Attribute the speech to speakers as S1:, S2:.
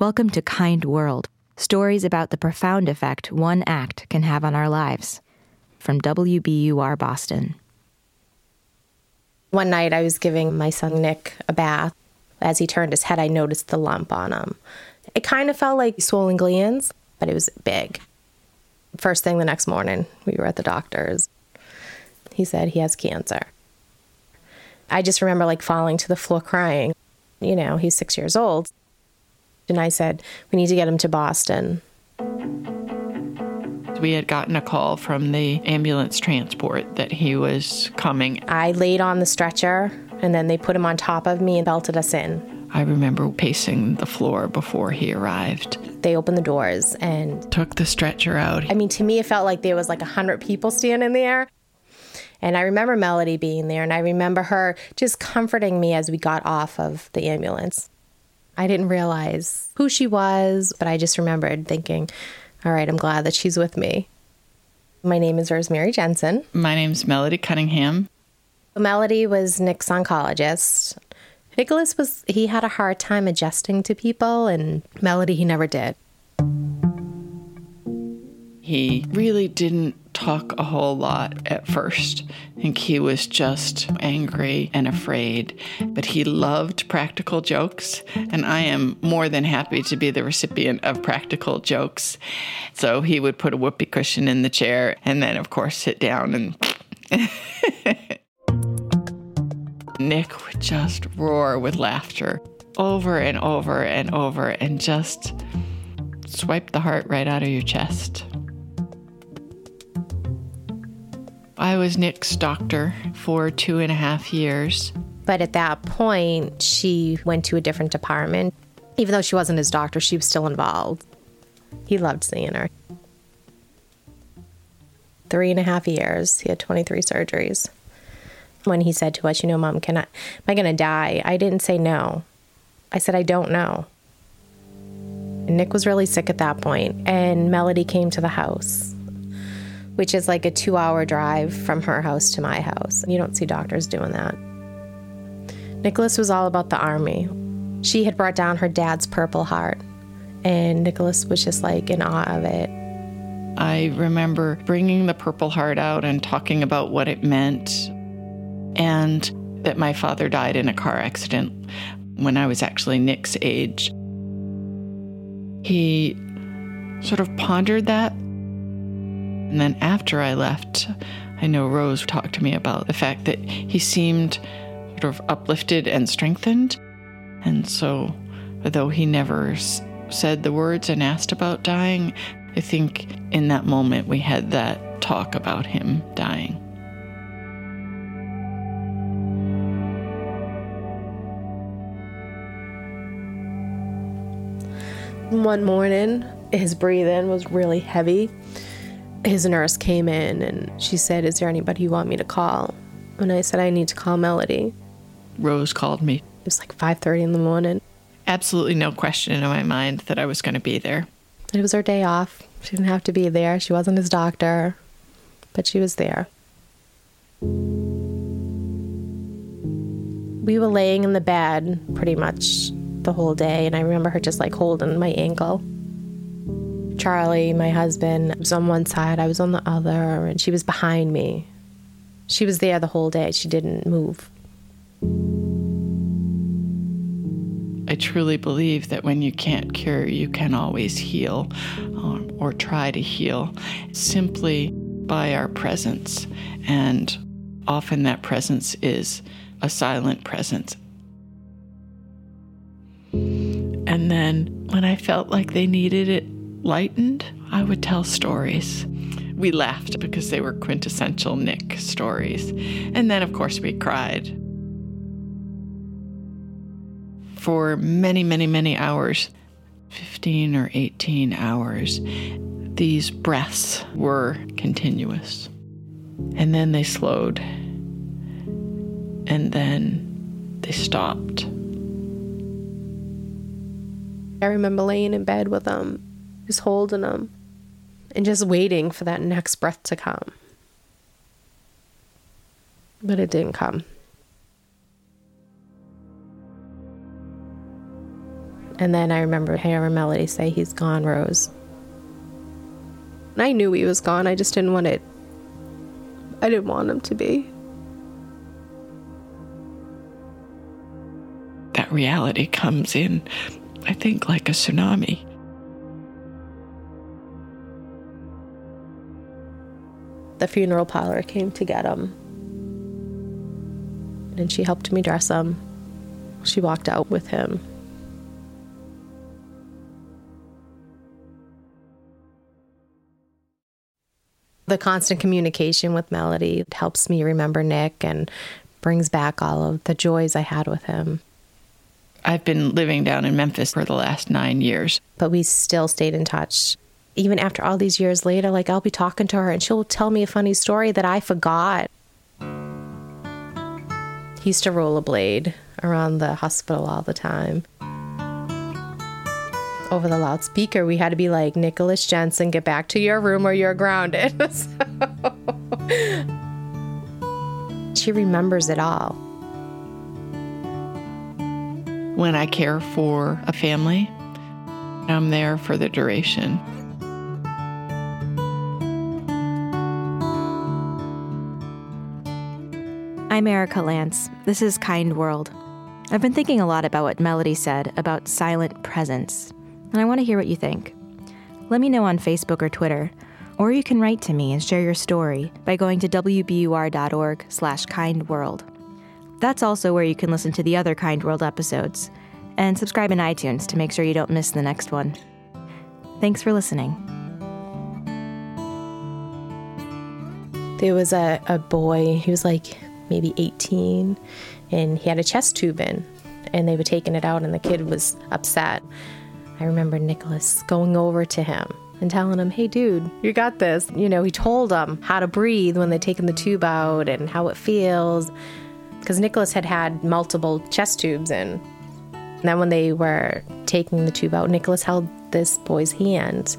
S1: Welcome to Kind World stories about the profound effect one act can have on our lives. From WBUR Boston.
S2: One night I was giving my son Nick a bath. As he turned his head, I noticed the lump on him. It kind of felt like swollen glands, but it was big. First thing the next morning, we were at the doctor's. He said he has cancer. I just remember like falling to the floor crying. You know, he's six years old. And I said, we need to get him to Boston.
S3: We had gotten a call from the ambulance transport that he was coming.
S2: I laid on the stretcher and then they put him on top of me and belted us in.
S3: I remember pacing the floor before he arrived.
S2: They opened the doors and
S3: took the stretcher out.
S2: I mean, to me, it felt like there was like a hundred people standing there. And I remember Melody being there, and I remember her just comforting me as we got off of the ambulance. I didn't realize who she was, but I just remembered thinking, all right, I'm glad that she's with me. My name is Rosemary Jensen.
S3: My name's Melody Cunningham.
S2: Melody was Nick's oncologist. Nicholas was, he had a hard time adjusting to people, and Melody, he never did.
S3: He really didn't talk a whole lot at first. I think he was just angry and afraid, but he loved practical jokes, and I am more than happy to be the recipient of practical jokes. So he would put a whoopee cushion in the chair and then, of course, sit down and. Nick would just roar with laughter over and over and over and just swipe the heart right out of your chest. I was Nick's doctor for two and a half years.
S2: But at that point, she went to a different department. Even though she wasn't his doctor, she was still involved. He loved seeing her. Three and a half years, he had 23 surgeries. When he said to us, You know, mom, can I, am I going to die? I didn't say no. I said, I don't know. And Nick was really sick at that point, and Melody came to the house which is like a two hour drive from her house to my house. You don't see doctors doing that. Nicholas was all about the army. She had brought down her dad's Purple Heart, and Nicholas was just like in awe of it.
S3: I remember bringing the Purple Heart out and talking about what it meant, and that my father died in a car accident when I was actually Nick's age. He sort of pondered that and then after I left, I know Rose talked to me about the fact that he seemed sort of uplifted and strengthened. And so, though he never s- said the words and asked about dying, I think in that moment we had that talk about him dying.
S2: One morning, his breathing was really heavy his nurse came in and she said, Is there anybody you want me to call? And I said, I need to call Melody.
S3: Rose called me.
S2: It was like 5.30 in the morning.
S3: Absolutely no question in my mind that I was going to be there.
S2: It was her day off. She didn't have to be there. She wasn't his doctor, but she was there. We were laying in the bed pretty much the whole day, and I remember her just like holding my ankle. Charlie, my husband, was on one side, I was on the other, and she was behind me. She was there the whole day. She didn't move.
S3: I truly believe that when you can't cure, you can always heal or, or try to heal simply by our presence. And often that presence is a silent presence. And then when I felt like they needed it lightened, I would tell stories. We laughed because they were quintessential Nick stories. And then, of course, we cried. For many, many, many hours 15 or 18 hours these breaths were continuous. And then they slowed. And then they stopped.
S2: I remember laying in bed with them just holding them and just waiting for that next breath to come. But it didn't come. And then I remember hearing Melody say, He's gone, Rose. And I knew he was gone. I just didn't want it. I didn't want him to be.
S3: That reality comes in, I think, like a tsunami.
S2: The funeral parlor came to get him. And she helped me dress him. She walked out with him. The constant communication with Melody helps me remember Nick and brings back all of the joys I had with him.
S3: I've been living down in Memphis for the last nine years.
S2: But we still stayed in touch. Even after all these years later, like I'll be talking to her and she'll tell me a funny story that I forgot. He used to rollerblade around the hospital all the time. Over the loudspeaker, we had to be like, Nicholas Jensen, get back to your room or you're grounded. she remembers it all.
S3: When I care for a family, I'm there for the duration.
S1: I'm Erika Lantz. This is Kind World. I've been thinking a lot about what Melody said about silent presence, and I want to hear what you think. Let me know on Facebook or Twitter, or you can write to me and share your story by going to wbur.org slash kindworld. That's also where you can listen to the other Kind World episodes, and subscribe in iTunes to make sure you don't miss the next one. Thanks for listening.
S2: There was a, a boy, he was like maybe 18, and he had a chest tube in, and they were taking it out, and the kid was upset. I remember Nicholas going over to him and telling him, Hey, dude, you got this. You know, he told him how to breathe when they're taking the tube out and how it feels. Because Nicholas had had multiple chest tubes in. And then when they were taking the tube out, Nicholas held this boy's hand